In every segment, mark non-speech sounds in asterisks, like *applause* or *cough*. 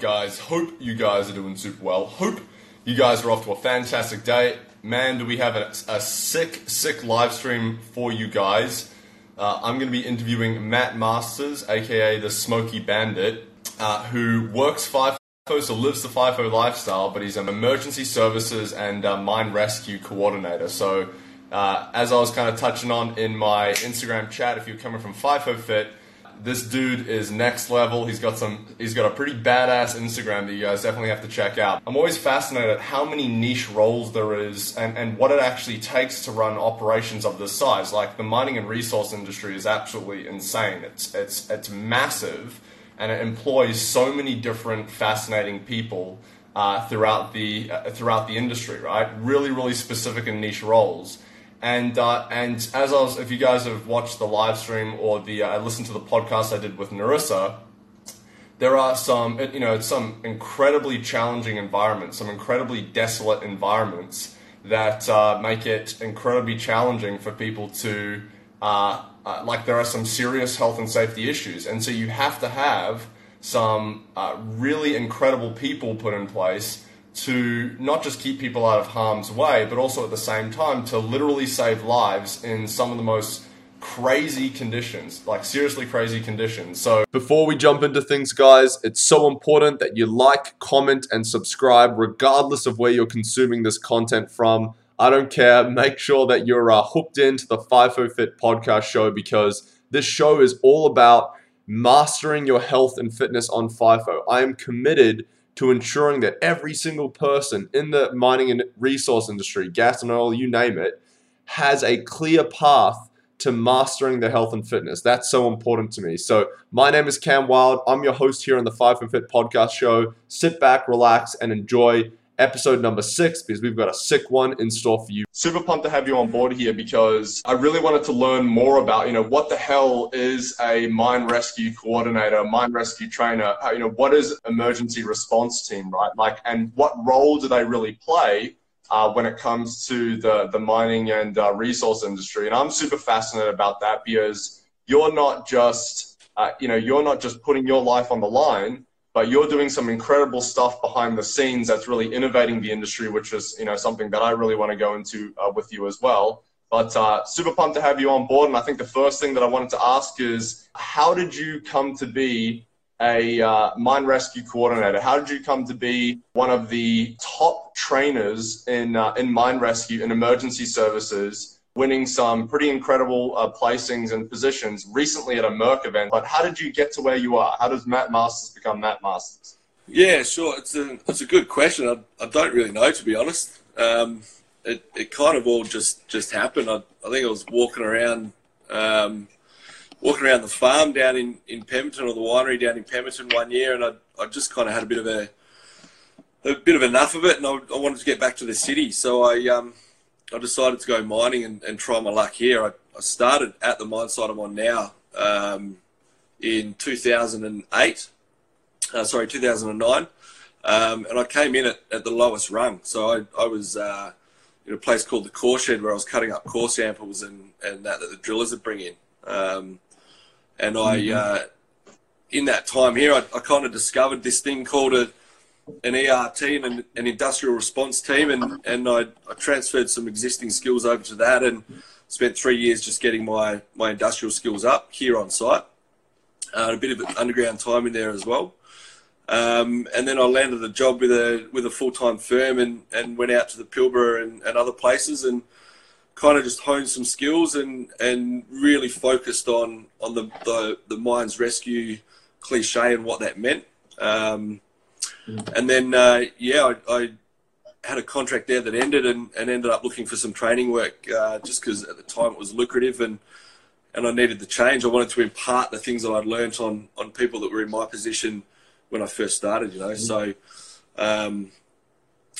guys? Hope you guys are doing super well. Hope you guys are off to a fantastic day. Man, do we have a, a sick, sick live stream for you guys. Uh, I'm going to be interviewing Matt Masters, aka the Smoky Bandit, uh, who works FIFO, so lives the FIFO lifestyle, but he's an emergency services and uh, mine rescue coordinator. So, uh, as I was kind of touching on in my Instagram chat, if you're coming from FIFO Fit, this dude is next level. He's got some. He's got a pretty badass Instagram that you guys definitely have to check out. I'm always fascinated at how many niche roles there is and, and what it actually takes to run operations of this size. Like the mining and resource industry is absolutely insane. It's it's it's massive, and it employs so many different fascinating people uh, throughout the uh, throughout the industry. Right, really really specific and niche roles. And uh, and as I was, if you guys have watched the live stream or the uh, listened to the podcast I did with Narissa, there are some you know some incredibly challenging environments, some incredibly desolate environments that uh, make it incredibly challenging for people to uh, uh, like there are some serious health and safety issues, and so you have to have some uh, really incredible people put in place to not just keep people out of harm's way, but also at the same time to literally save lives in some of the most crazy conditions, like seriously crazy conditions. So, before we jump into things, guys, it's so important that you like, comment, and subscribe, regardless of where you're consuming this content from. I don't care. Make sure that you're uh, hooked into the FIFO Fit podcast show because this show is all about mastering your health and fitness on FIFO. I am committed to ensuring that every single person in the mining and resource industry, gas and oil, you name it, has a clear path to mastering their health and fitness. That's so important to me. So, my name is Cam Wild. I'm your host here on the FIFO Fit podcast show. Sit back, relax, and enjoy episode number six because we've got a sick one in store for you. Super pumped to have you on board here because I really wanted to learn more about, you know, what the hell is a mine rescue coordinator, mine rescue trainer, you know, what is emergency response team, right? Like, and what role do they really play uh, when it comes to the, the mining and uh, resource industry? And I'm super fascinated about that because you're not just, uh, you know, you're not just putting your life on the line but you're doing some incredible stuff behind the scenes that's really innovating the industry, which is you know something that I really want to go into uh, with you as well. But uh, super pumped to have you on board. And I think the first thing that I wanted to ask is, how did you come to be a uh, mine rescue coordinator? How did you come to be one of the top trainers in uh, in mine rescue and emergency services? Winning some pretty incredible uh, placings and positions recently at a Merc event. But how did you get to where you are? How does Matt Masters become Matt Masters? Yeah, sure. It's a it's a good question. I, I don't really know to be honest. Um, it, it kind of all just just happened. I, I think I was walking around um, walking around the farm down in, in Pemberton or the winery down in Pemberton one year, and I, I just kind of had a bit of a a bit of enough of it, and I, I wanted to get back to the city. So I um, I decided to go mining and, and try my luck here. I, I, started at the mine site I'm on now um, in 2008, uh, sorry, 2009. Um, and I came in at, at the lowest rung. So I, I was uh, in a place called the core shed where I was cutting up core samples and, and that, that the drillers would bring in. Um, and I, mm-hmm. uh, in that time here, I, I kind of discovered this thing called a, an ERT and an, an, industrial response team, and, and I, I, transferred some existing skills over to that and spent three years just getting my, my industrial skills up here on site. Uh, a bit of underground time in there as well. Um, and then I landed a job with a with a full time firm and, and went out to the Pilbara and, and other places and kind of just honed some skills and, and really focused on on the, the, the mines rescue cliche and what that meant. Um, and then, uh, yeah, I, I, had a contract there that ended and, and ended up looking for some training work uh, just because at the time it was lucrative and and I needed the change. I wanted to impart the things that I'd learnt on, on people that were in my position when I first started, you know. Mm-hmm. So um,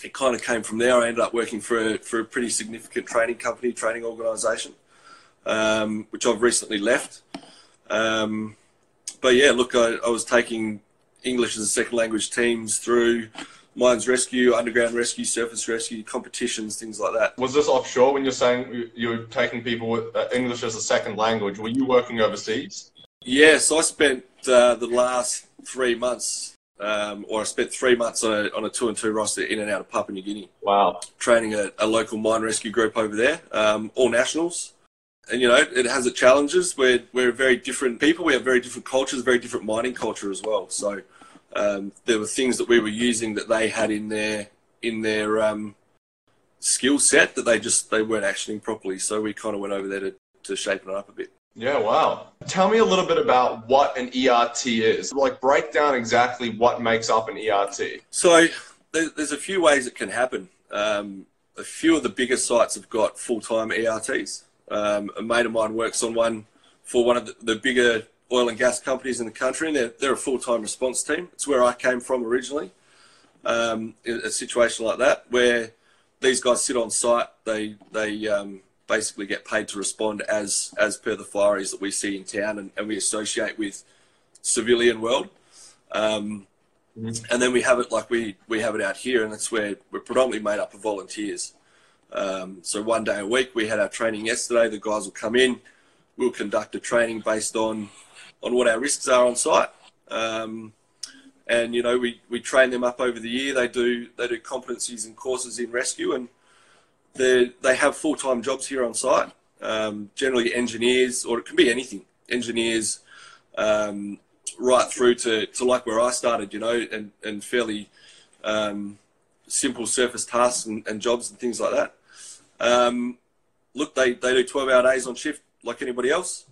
it kind of came from there. I ended up working for a, for a pretty significant training company, training organisation, um, which I've recently left. Um, but yeah, look, I, I was taking English as a second language teams through mines rescue, underground rescue, surface rescue competitions, things like that. Was this offshore when you're saying you're taking people with uh, English as a second language? Were you working overseas? Yes, I spent uh, the last three months um, or I spent three months on a, on a two and two roster in and out of Papua New Guinea. Wow. Training a, a local mine rescue group over there, um, all nationals. And, you know, it has its challenges. We're, we're very different people. We have very different cultures, very different mining culture as well. So um, there were things that we were using that they had in their, in their um, skill set that they just they weren't actioning properly. So we kind of went over there to, to shape it up a bit. Yeah, wow. Tell me a little bit about what an ERT is. Like, break down exactly what makes up an ERT. So, there's a few ways it can happen. Um, a few of the bigger sites have got full time ERTs. Um, a mate of mine works on one for one of the, the bigger oil and gas companies in the country, and they're, they're a full time response team. It's where I came from originally. Um, a situation like that, where these guys sit on site, they, they, um, basically get paid to respond as as per the fireys that we see in town and, and we associate with civilian world. Um, mm-hmm. And then we have it like we, we have it out here, and that's where we're predominantly made up of volunteers. Um, so one day a week, we had our training yesterday. The guys will come in, we'll conduct a training based on on what our risks are on site. Um, and you know, we, we train them up over the year. They do they do competencies and courses in rescue, and they they have full time jobs here on site. Um, generally, engineers, or it can be anything. Engineers, um, right through to, to like where I started, you know, and and fairly um, simple surface tasks and, and, jobs and things like that. Um, look, they, they do 12 hour days on shift like anybody else.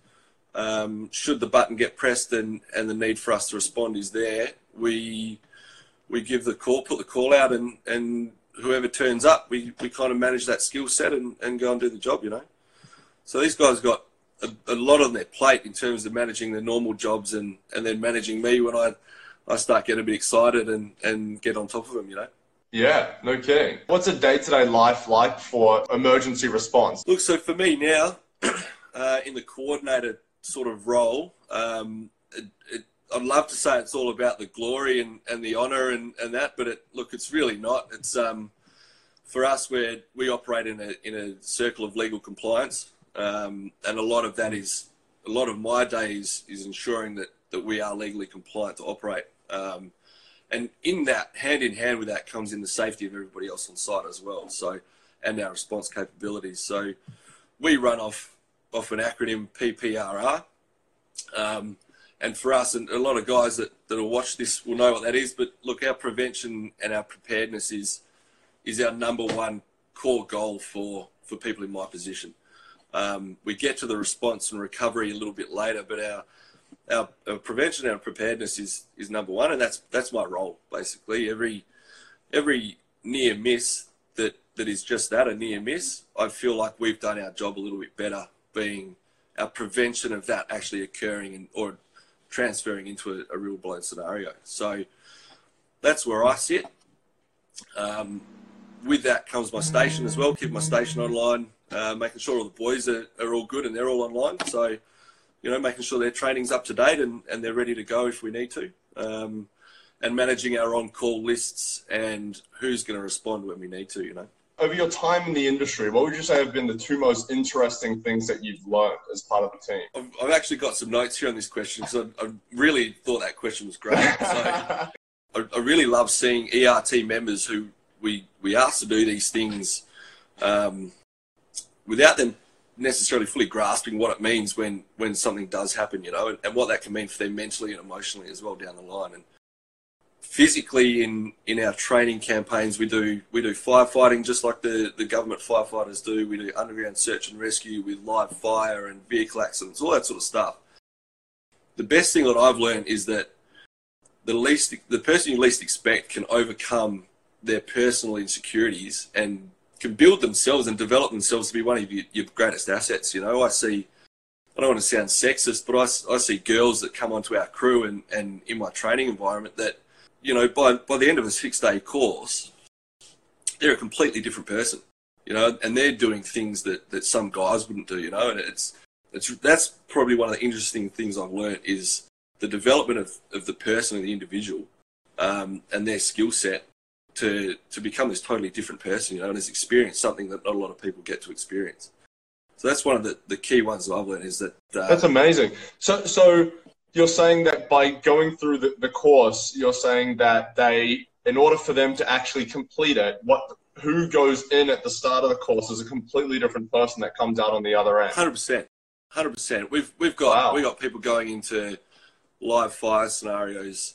Um, should the button get pressed and, and the need for us to respond is there, we we give the call, put the call out, and, and whoever turns up, we, we kind of manage that skill set and, and go and do the job, you know. So these guys got a, a, lot on their plate in terms of managing the normal jobs and, and then managing me when I, I start getting a bit excited and, and get on top of them, you know. Yeah, no kidding. What's a day to day life like for emergency response? Look, so for me now, *clears throat* uh, in the coordinated sort of role, um, it, it, I'd love to say it's all about the glory and, and the honour and, and that, but it, look, it's really not. It's um, for us where we operate in a in a circle of legal compliance, um, and a lot of that is a lot of my days is ensuring that that we are legally compliant to operate. Um, and in that, hand in hand with that, comes in the safety of everybody else on site as well. So, and our response capabilities. So, we run off off an acronym PPRR. Um, and for us, and a lot of guys that, that will watch this will know what that is. But look, our prevention and our preparedness is is our number one core goal for for people in my position. Um, we get to the response and recovery a little bit later, but our, our, our prevention and preparedness is is number one, and that's that's my role basically. Every every near miss that that is just that a near miss, I feel like we've done our job a little bit better, being our prevention of that actually occurring and or transferring into a, a real blown scenario. So that's where I sit. Um, with that comes my station as well. Keep my station online, uh, making sure all the boys are, are all good and they're all online. So, you know, making sure their training's up to date and, and they're ready to go if we need to. Um, and managing our on call lists and who's going to respond when we need to, you know over your time in the industry, what would you say have been the two most interesting things that you've learned as part of the team? I've, I've actually got some notes here on this question because I, I, really thought that question was great. *laughs* So I, I, really love seeing ERT members who we we ask to do these things um, without them necessarily fully grasping what it means when when something does happen, you know, and, and what that can mean for them mentally and emotionally as well down the line. And physically in in our training campaigns we do we do firefighting just like the the government firefighters do we do underground search and rescue with live fire and vehicle accidents all that sort of stuff the best thing that i've learned is that the least the person you least expect can overcome their personal insecurities and can build themselves and develop themselves to be one of your, your greatest assets you know? I see I don't want to sound sexist, but I, I see girls that come onto our crew and, and in my training environment that you know, by, by the end of a six day course, they're a completely different person, you know, and they're doing things that, that some guys wouldn't do, you know, and it's, it's, that's probably one of the interesting things I've learned is the development of, of the person and the individual um, and their skill set to, to become this totally different person, you know, and has experienced something that not a lot of people get to experience. So that's one of the, the key ones that I've learned is that. Uh, that's amazing. So, so you're saying that by going through the, the course, you're saying that they, in order for them to actually complete it, what who goes in at the start of the course is a completely different person that comes out on the other end. Hundred percent, hundred percent. We've we've got Wow. we got people going into live fire scenarios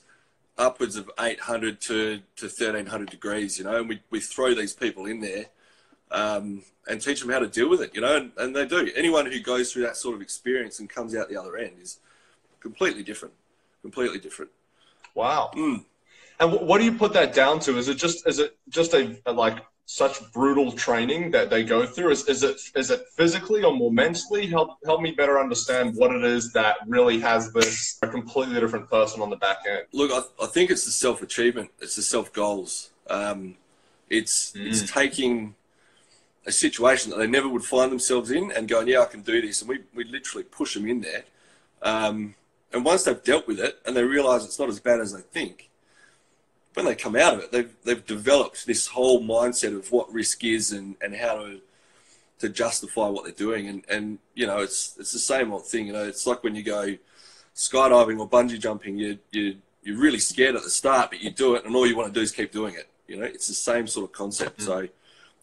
upwards of 800 to, to 1300 degrees, you know, and we, we throw these people in there um, and teach them how to deal with it, you know, and, and they do. Anyone who goes through that sort of experience and comes out the other end is completely different, completely different. Wow. Mm. And what do you put that down to? Is it just is it just a, a like such brutal training that they go through? Is, is it is it physically or more mentally? Help help me better understand what it is that really has this a completely different person on the back end. Look, I, I think it's the self achievement. It's the self goals. Um, it's it's taking a situation that they never would find themselves in and going, yeah, I can do this, and we we literally push them in there. Um, and once they've dealt with it and they realise it's not as bad as they think, when they come out of it, they've they've developed this whole mindset of what risk is and, and how to to justify what they're doing. And, and you know, it's it's the same old thing. You know, it's like when you go skydiving or bungee jumping, you you you're really scared at the start, but you do it, and all you want to do is keep doing it. You know, it's the same sort of concept. Mm. So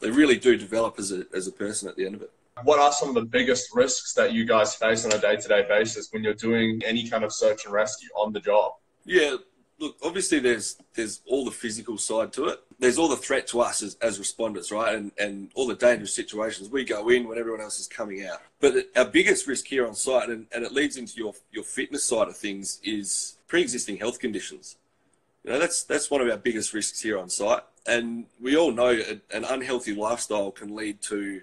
they really do develop as a as a person at the end of it. What are some of the biggest risks that you guys face on a day to day basis when you're doing any kind of search and rescue on the job? Yeah, look, obviously there's there's all the physical side to it. There's all the threat to us as, as responders, right? And and all the dangerous situations. We go in when everyone else is coming out. But our biggest risk here on site, and, and it leads into your your fitness side of things, is pre-existing health conditions. You know, that's that's one of our biggest risks here on site. And we all know an unhealthy lifestyle can lead to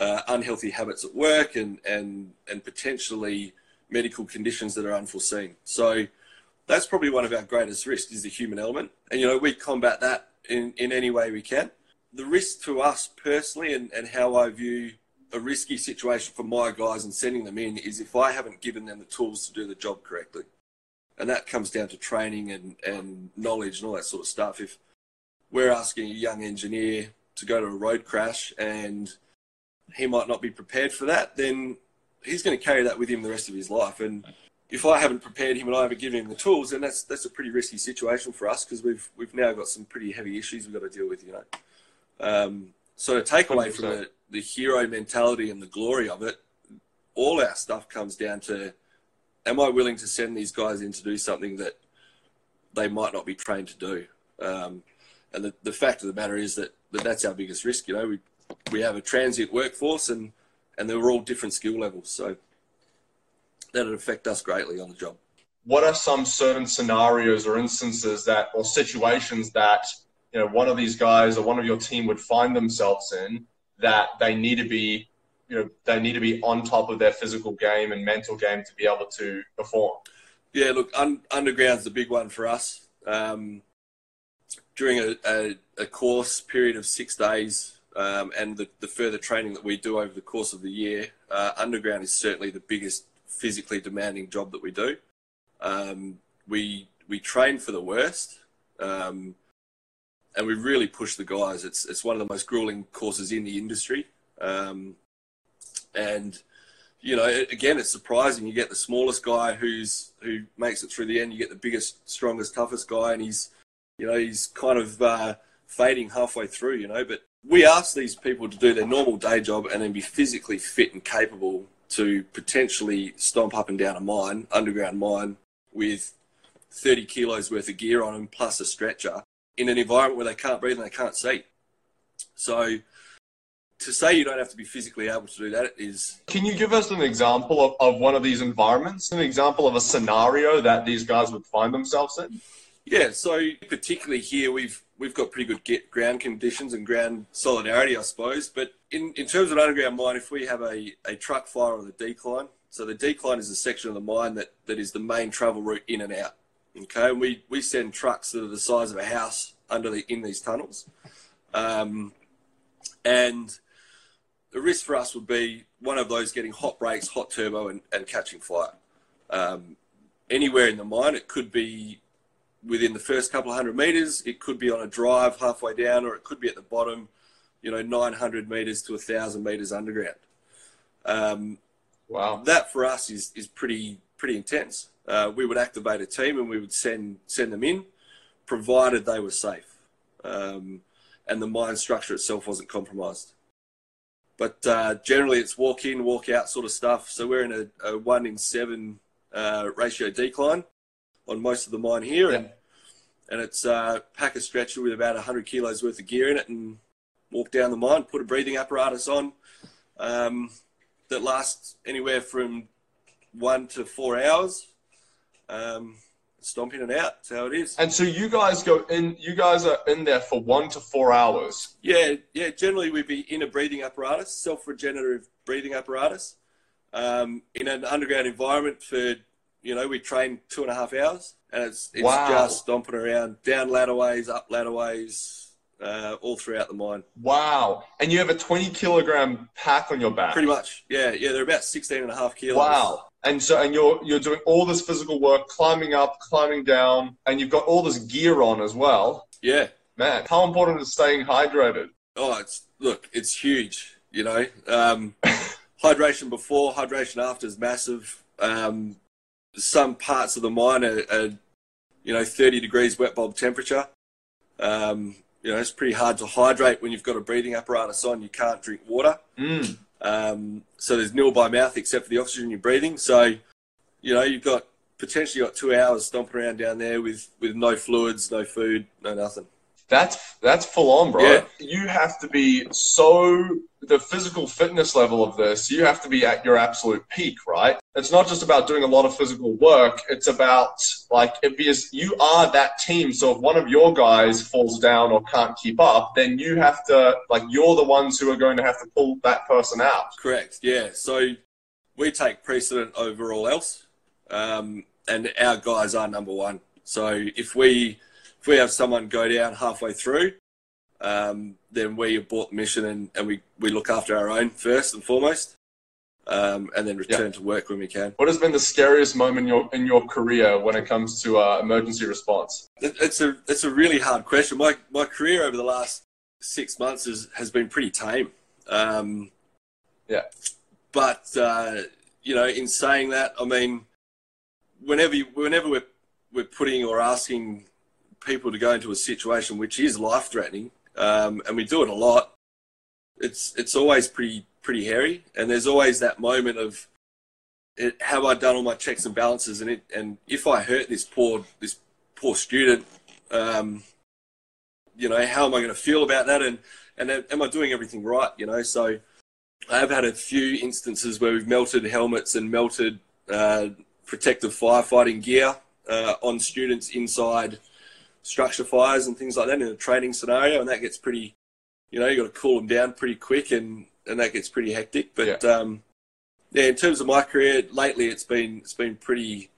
uh, unhealthy habits at work and, and, and potentially medical conditions that are unforeseen. So that's probably one of our greatest risks is the human element. And, you know, we combat that in, in any way we can. The risk to us personally and, and how I view a risky situation for my guys and sending them in is if I haven't given them the tools to do the job correctly. And that comes down to training and, and knowledge and all that sort of stuff. If we're asking a young engineer to go to a road crash and he might not be prepared for that, then he's going to carry that with him the rest of his life. And if I haven't prepared him and I haven't given him the tools, then that's that's a pretty risky situation for us because we've we've now got some pretty heavy issues we've got to deal with, you know. Um, so to take away from the, the hero mentality and the glory of it, all our stuff comes down to am I willing to send these guys in to do something that they might not be trained to do? Um, and the, the fact of the matter is that, that that's our biggest risk. You know, we we have a transient workforce and and they're all different skill levels, so that'd affect us greatly on the job. what are some certain scenarios or instances that or situations that you know one of these guys or one of your team would find themselves in that they need to be you know they need to be on top of their physical game and mental game to be able to perform Yeah, look, un- underground's the big one for us. Um, during a, a, a course period of six days um, and the, the further training that we do over the course of the year, uh, underground is certainly the biggest physically demanding job that we do. Um, we we train for the worst, um, and we really push the guys. It's it's one of the most grueling courses in the industry, um, and you know, again, it's surprising. You get the smallest guy who's who makes it through the end. You get the biggest, strongest, toughest guy, and he's, you know, he's kind of uh, fading halfway through. You know, but we ask these people to do their normal day job and then be physically fit and capable to potentially stomp up and down a mine, underground mine, with 30 kilos worth of gear on them plus a stretcher in an environment where they can't breathe and they can't see. So to say you don't have to be physically able to do that is can you give us an example of, of one of these environments an example of a scenario that these guys would find themselves in Yeah, so particularly here we've we've got pretty good get ground conditions and ground solidarity, I suppose. But in, in terms of an underground mine, if we have a, a truck fire on the decline, so the decline is a section of the mine that, that is the main travel route in and out. Okay, and we, we send trucks that are the size of a house under the in these tunnels. Um, and the risk for us would be one of those getting hot brakes, hot turbo, and, and catching fire. Um, anywhere in the mine, it could be within the first couple of hundred meters. It could be on a drive halfway down, or it could be at the bottom, you know, 900 meters to 1,000 meters underground. Um, wow that for us is, is pretty pretty intense. uh, we would activate a team and we would send send them in, provided they were safe, um, and the mine structure itself wasn't compromised. But uh, generally, it's walk in, walk out sort of stuff. So we're in a, a one in seven uh, ratio decline on most of the mine here, yeah. and and it's uh, pack a stretcher with about 100 kilos worth of gear in it and walk down the mine, put a breathing apparatus on um, that lasts anywhere from one to four hours. Um, stomping it out. That's how it is. And so you guys go in. You guys are in there for one to four hours. Yeah, yeah. Generally, we'd be in a breathing apparatus, self-regenerative breathing apparatus, um, in an underground environment for you know we train two and a half hours, and it's it's wow. just stomping around down ladderways, up ladderways. Uh, all throughout the mine. Wow. And you have a 20 kilogram pack on your back. Pretty much. Yeah. Yeah. They're about 16 and a half kilos. Wow and so and you're you're doing all this physical work, climbing up, climbing down, and you've got all this gear on as well. Yeah, man, how important is staying hydrated? Oh, it's look, it's huge. You know, um, *laughs* hydration before, hydration after is massive. Um, some parts of the mine are, are, you know, 30 degrees wet bulb temperature. Um, you know, it's pretty hard to hydrate when you've got a breathing apparatus on. You can't drink water. Mm. Um, so there's nil by mouth except for the oxygen you're breathing. So, you know, you've got potentially got two hours stomping around down there with, with no fluids, no food, no nothing. That's that's full on, bro. Yeah. You have to be so the physical fitness level of this. You have to be at your absolute peak, right? It's not just about doing a lot of physical work. It's about like because you are that team. So if one of your guys falls down or can't keep up, then you have to like you're the ones who are going to have to pull that person out. Correct. Yeah. So we take precedent over all else, um, and our guys are number one. So if we if we have someone go down halfway through, um, then we abort the mission and, and we, we look after our own first and foremost, um, and then return yep. to work when we can. What has been the scariest moment in your in your career when it comes to uh, emergency response? It, it's a it's a really hard question. My my career over the last six months is, has been pretty tame. Um, yeah, but uh, you know, in saying that, I mean, whenever you, whenever we're we're putting or asking people to go into a situation which is life threatening, um, and we do it a lot. It's it's always pretty pretty hairy, and there's always that moment of, it, have I done all my checks and balances, and it and if I hurt this poor this poor student, um, you know, how am I going to feel about that, and and am I doing everything right, you know? So I have had a few instances where we've melted helmets and melted uh, protective firefighting gear uh, on students inside structure fires and things like that in a training scenario, and that gets pretty, you know, you got to cool them down pretty quick, and and that gets pretty hectic. But yeah. Um, yeah, in terms of my career lately, it's been it's been pretty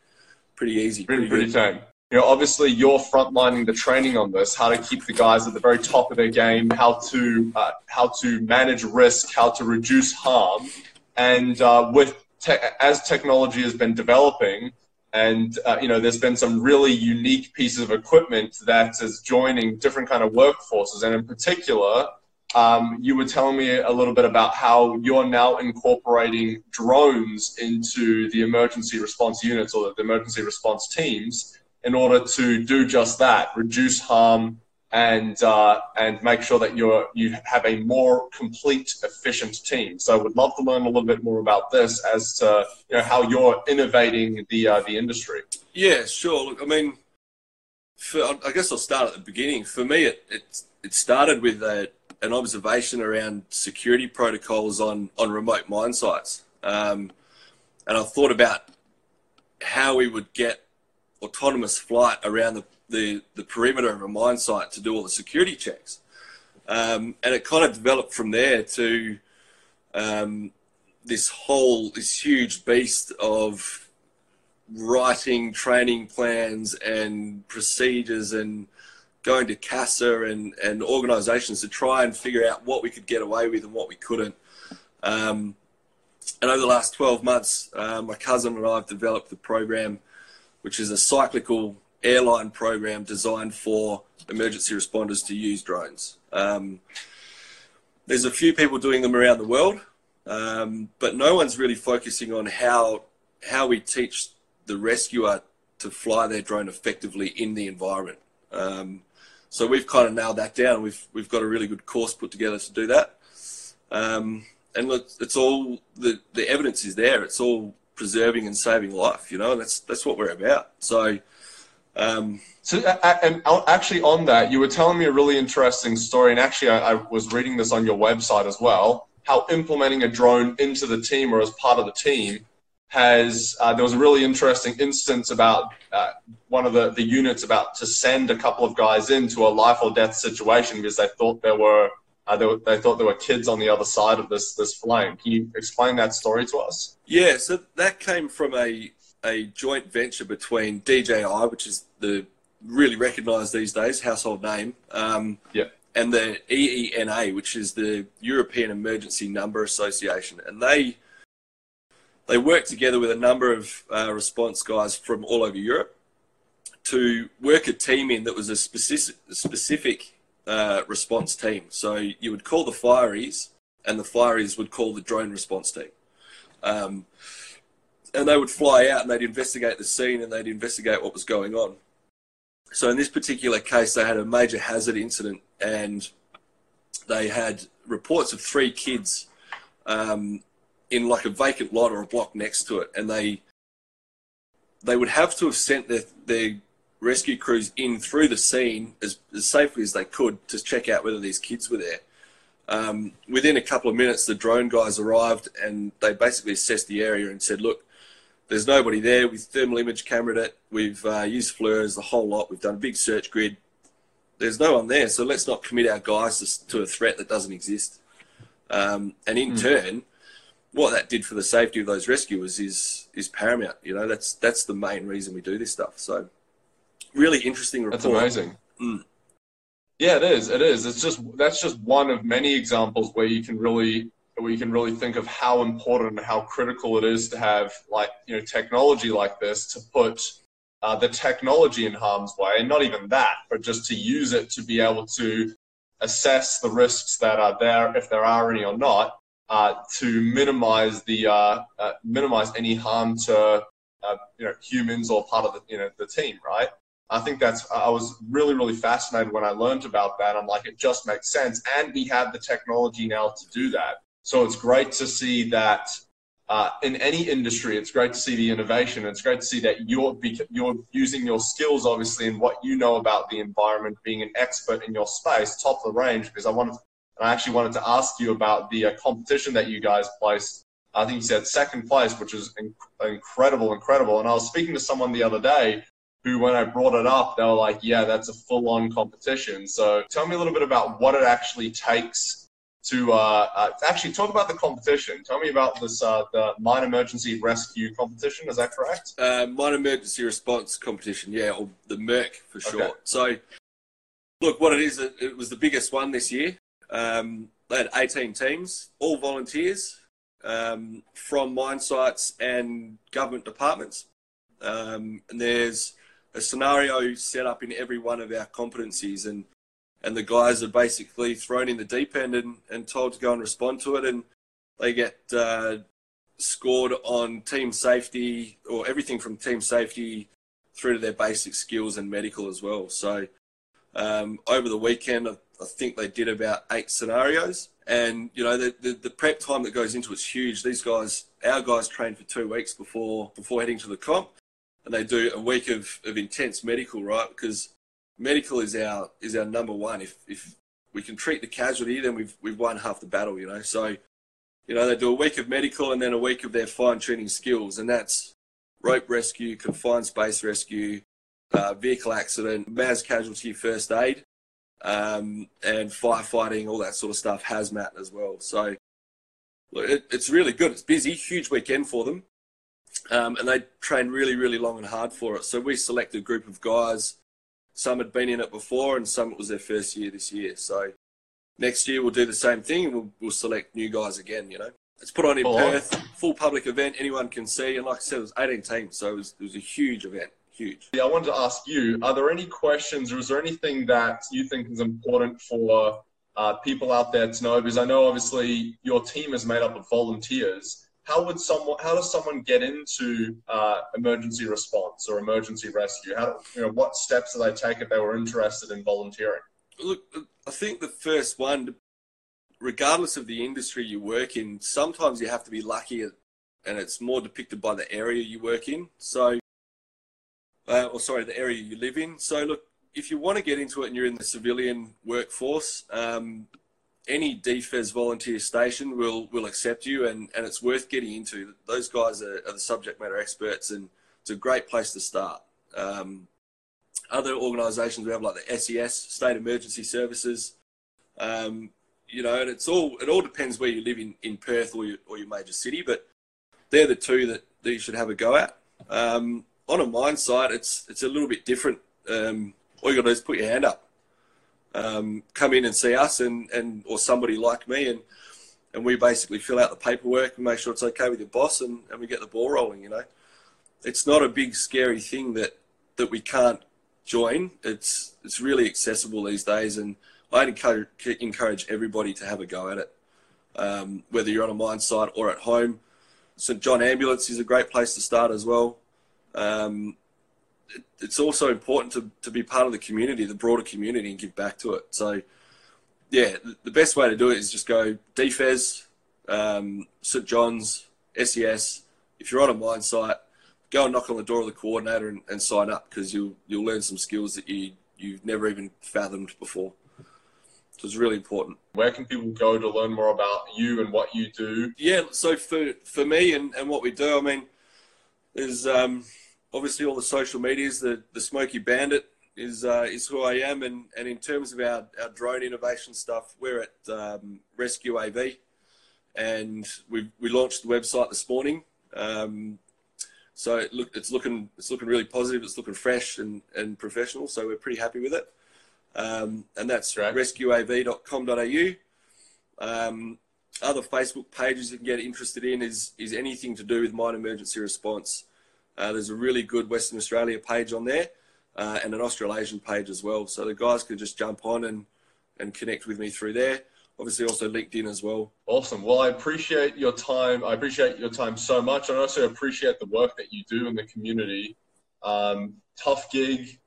pretty easy, pretty, pretty, pretty tame. You know, obviously you're frontlining the training on this, how to keep the guys at the very top of their game, how to uh, how to manage risk, how to reduce harm, and uh, with te- as technology has been developing, and uh, you know there's been some really unique pieces of equipment that is joining different kind of workforces and in particular um, you were telling me a little bit about how you're now incorporating drones into the emergency response units or the emergency response teams in order to do just that reduce harm and uh, and make sure that you're you have a more complete, efficient team. So, I would love to learn a little bit more about this as to you know how you're innovating the uh, the industry. Yeah, sure. Look, I mean, for, I guess I'll start at the beginning. For me, it it, it started with a, an observation around security protocols on on remote mine sites, um, and I thought about how we would get autonomous flight around the the, the perimeter of a mine site to do all the security checks. Um, and it kind of developed from there to um, this whole, this huge beast of writing training plans and procedures and going to CASA and, and organisations to try and figure out what we could get away with and what we couldn't. Um, and over the last 12 months, uh, my cousin and I have developed the program, which is a cyclical airline program designed for emergency responders to use drones. Um, there's a few people doing them around the world, um, but no one's really focusing on how how we teach the rescuer to fly their drone effectively in the environment. Um, so we've kind of nailed that down. We've we've got a really good course put together to do that. Um, and look, it's all the the evidence is there. It's all preserving and saving life, you know, that's that's what we're about. So. Um, so, and actually, on that, you were telling me a really interesting story, and actually, I, I was reading this on your website as well. How implementing a drone into the team or as part of the team has uh, there was a really interesting instance about uh, one of the, the units about to send a couple of guys into a life or death situation because they thought there were, uh, they, they thought there were kids on the other side of this this flame. Can you explain that story to us? Yeah, so that came from a a joint venture between DJI, which is the really recognised these days household name, um, yeah. and the EENA, which is the European Emergency Number Association, and they they worked together with a number of uh, response guys from all over Europe to work a team in that was a specific, specific uh, response team. So you would call the fireys, and the fireys would call the drone response team. Um, and they would fly out and they'd investigate the scene and they'd investigate what was going on. So in this particular case, they had a major hazard incident and they had reports of three kids um, in like a vacant lot or a block next to it, and they they would have to have sent their their rescue crews in through the scene as, as safely as they could to check out whether these kids were there. Um, within a couple of minutes, the drone guys arrived and they basically assessed the area and said, "Look, there's nobody there. We've thermal image cameraed it. We've uh, used flares, the whole lot. We've done a big search grid. There's no one there, so let's not commit our guys to, a threat that doesn't exist." Um, and in mm. turn, what that did for the safety of those rescuers is is paramount. You know, that's that's the main reason we do this stuff. So, really interesting report. That's amazing. Mm. Yeah, it is. It is. It's just that's just one of many examples where you can really where you can really think of how important and how critical it is to have like you know technology like this to put uh, the technology in harm's way, and not even that, but just to use it to be able to assess the risks that are there, if there are any or not, to minimize the uh, uh, minimize any harm to uh, you know humans or part of the you know the team, right? I think that's I was really really fascinated when I learned about that. I'm like, it just makes sense, and we have the technology now to do that. So it's great to see that. Uh, in any industry, it's great to see the innovation. It's great to see that you're you're using your skills, obviously, and what you know about the environment, being an expert in your space, top of the range. Because I wanted and I actually wanted to ask you about the uh, competition that you guys placed. I think you said second place, which is inc- incredible, incredible. And I was speaking to someone the other day who, when I brought it up, they were like, yeah, that's a full on competition. So tell me a little bit about what it actually takes to uh, uh, actually talk about the competition. Tell me about this uh, the mine emergency rescue competition. Is that correct? Uh, mine emergency response competition, yeah, or the MERC for short. Okay. So, look, what it is, it was the biggest one this year. Um, they had 18 teams, all volunteers um, from mine sites and government departments. Um, and there's a scenario set up in every one of our competencies, and and the guys are basically thrown in the deep end and, and told to go and respond to it, and they get uh, scored on team safety or everything from team safety through to their basic skills and medical as well. So um, over the weekend, I think they did about eight scenarios. And, you know, the, the, the, prep time that goes into it's huge. These guys, our guys train for two weeks before before heading to the comp. And they do a week of, of intense medical, right? Because medical is our is our number one. If if we can treat the casualty, then we've we've won half the battle, you know. So, you know, they do a week of medical and then a week of their fine tuning skills, and that's rope rescue, confined space rescue, uh, vehicle accident, mass casualty first aid, um, and firefighting, all that sort of stuff, hazmat as well. So it, it's really good. It's busy, huge weekend for them. Um, and they train really, really long and hard for it. So we selected a group of guys. Some had been in it before, and some it was their first year this year. So next year we'll do the same thing, and we'll, we'll select new guys again. You know, it's put on in oh, Perth, full public event, anyone can see. And like I said, it was 18 teams, so it was, it was a huge event huge. I wanted to ask you: Are there any questions, or is there anything that you think is important for uh, people out there to know? Because I know obviously your team is made up of volunteers. how would someone how does someone get into uh, emergency response or emergency rescue? How you know what steps do they take if they were interested in volunteering? Look, I think the first one, regardless of the industry you work in, sometimes you have to be lucky, and it's more depicted by the area you work in. So, uh, or sorry, the area you live in. So, look, if you want to get into it and you're in the civilian workforce, um, any DFES volunteer station will will accept you, and, and it's worth getting into. Those guys are, are the subject matter experts, and it's a great place to start. Um, other organisations we have like the SES, State Emergency Services, um, you know, and it's all it all depends where you live in, in Perth or your, or your major city, but they're the two that, that you should have a go at. Um, on a mine site, it's it's a little bit different. Um, all you got to do is put your hand up um, come in and see us and, and or somebody like me and and we basically fill out the paperwork and make sure it's okay with your boss and, and we get the ball rolling you know. It's not a big scary thing that that we can't join. It's it's really accessible these days and I'd encourage, encourage everybody to have a go at it. Um, whether you're on a mine site or at home St John Ambulance is a great place to start as well um, it's also important to, to be part of the community, the broader community, and give back to it. So, yeah, the best way to do it is just go DFES, um, St John's, SES. If you're on a mine site, go and knock on the door of the coordinator and, and sign up because you'll you'll learn some skills that you you've never even fathomed before. So it's really important. Where can people go to learn more about you and what you do? Yeah, so for for me and, and what we do, I mean, is um, obviously all the social medias. The the Smoky Bandit is uh, is who I am, and, and in terms of our, our drone innovation stuff, we're at um, Rescue AV, and we we launched the website this morning. Um, so it look, it's looking it's looking really positive. It's looking fresh and, and professional. So we're pretty happy with it. Um, and that's right. rescueav.com.au. Um, other Facebook pages you can get interested in is is anything to do with mine emergency response. Uh, there's a really good Western Australia page on there uh, and an Australasian page as well. So the guys could just jump on and, and connect with me through there. Obviously, also LinkedIn as well. Awesome. Well, I appreciate your time. I appreciate your time so much. I also appreciate the work that you do in the community. Um, tough gig,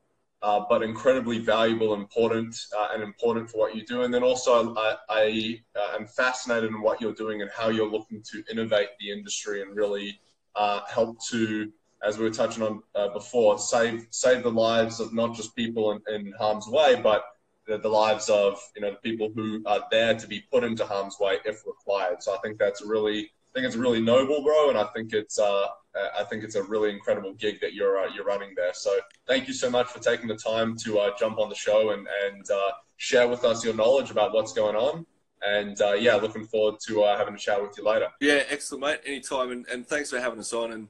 uh, but incredibly valuable, important, uh, and important for what you do. And then also, I, I uh, am fascinated in what you're doing and how you're looking to innovate the industry and really uh, help to as we were touching on before, save save the lives of not just people in, in harm's way, but the, the, lives of you know the people who are there to be put into harm's way if required. So I think that's really I think it's really noble, bro, and I think it's uh, I think it's a really incredible gig that you're uh, you're running there. So thank you so much for taking the time to uh, jump on the show and and uh, share with us your knowledge about what's going on. And uh, yeah, looking forward to uh, having a chat with you later. Yeah, excellent, mate. Anytime, and, and thanks for having us on. And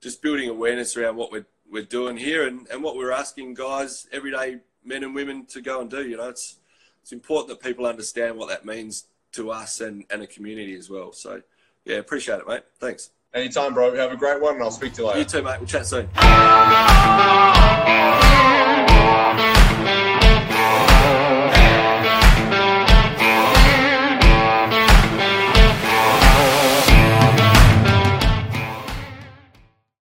just building awareness around what we're we're doing here and, and what we're asking guys, everyday men and women, to go and do. You know, it's it's important that people understand what that means to us and, and a community as well. So, yeah, appreciate it, mate. Thanks. Anytime, bro. Have a great one, and I'll speak to you later. You too, mate. We'll chat soon.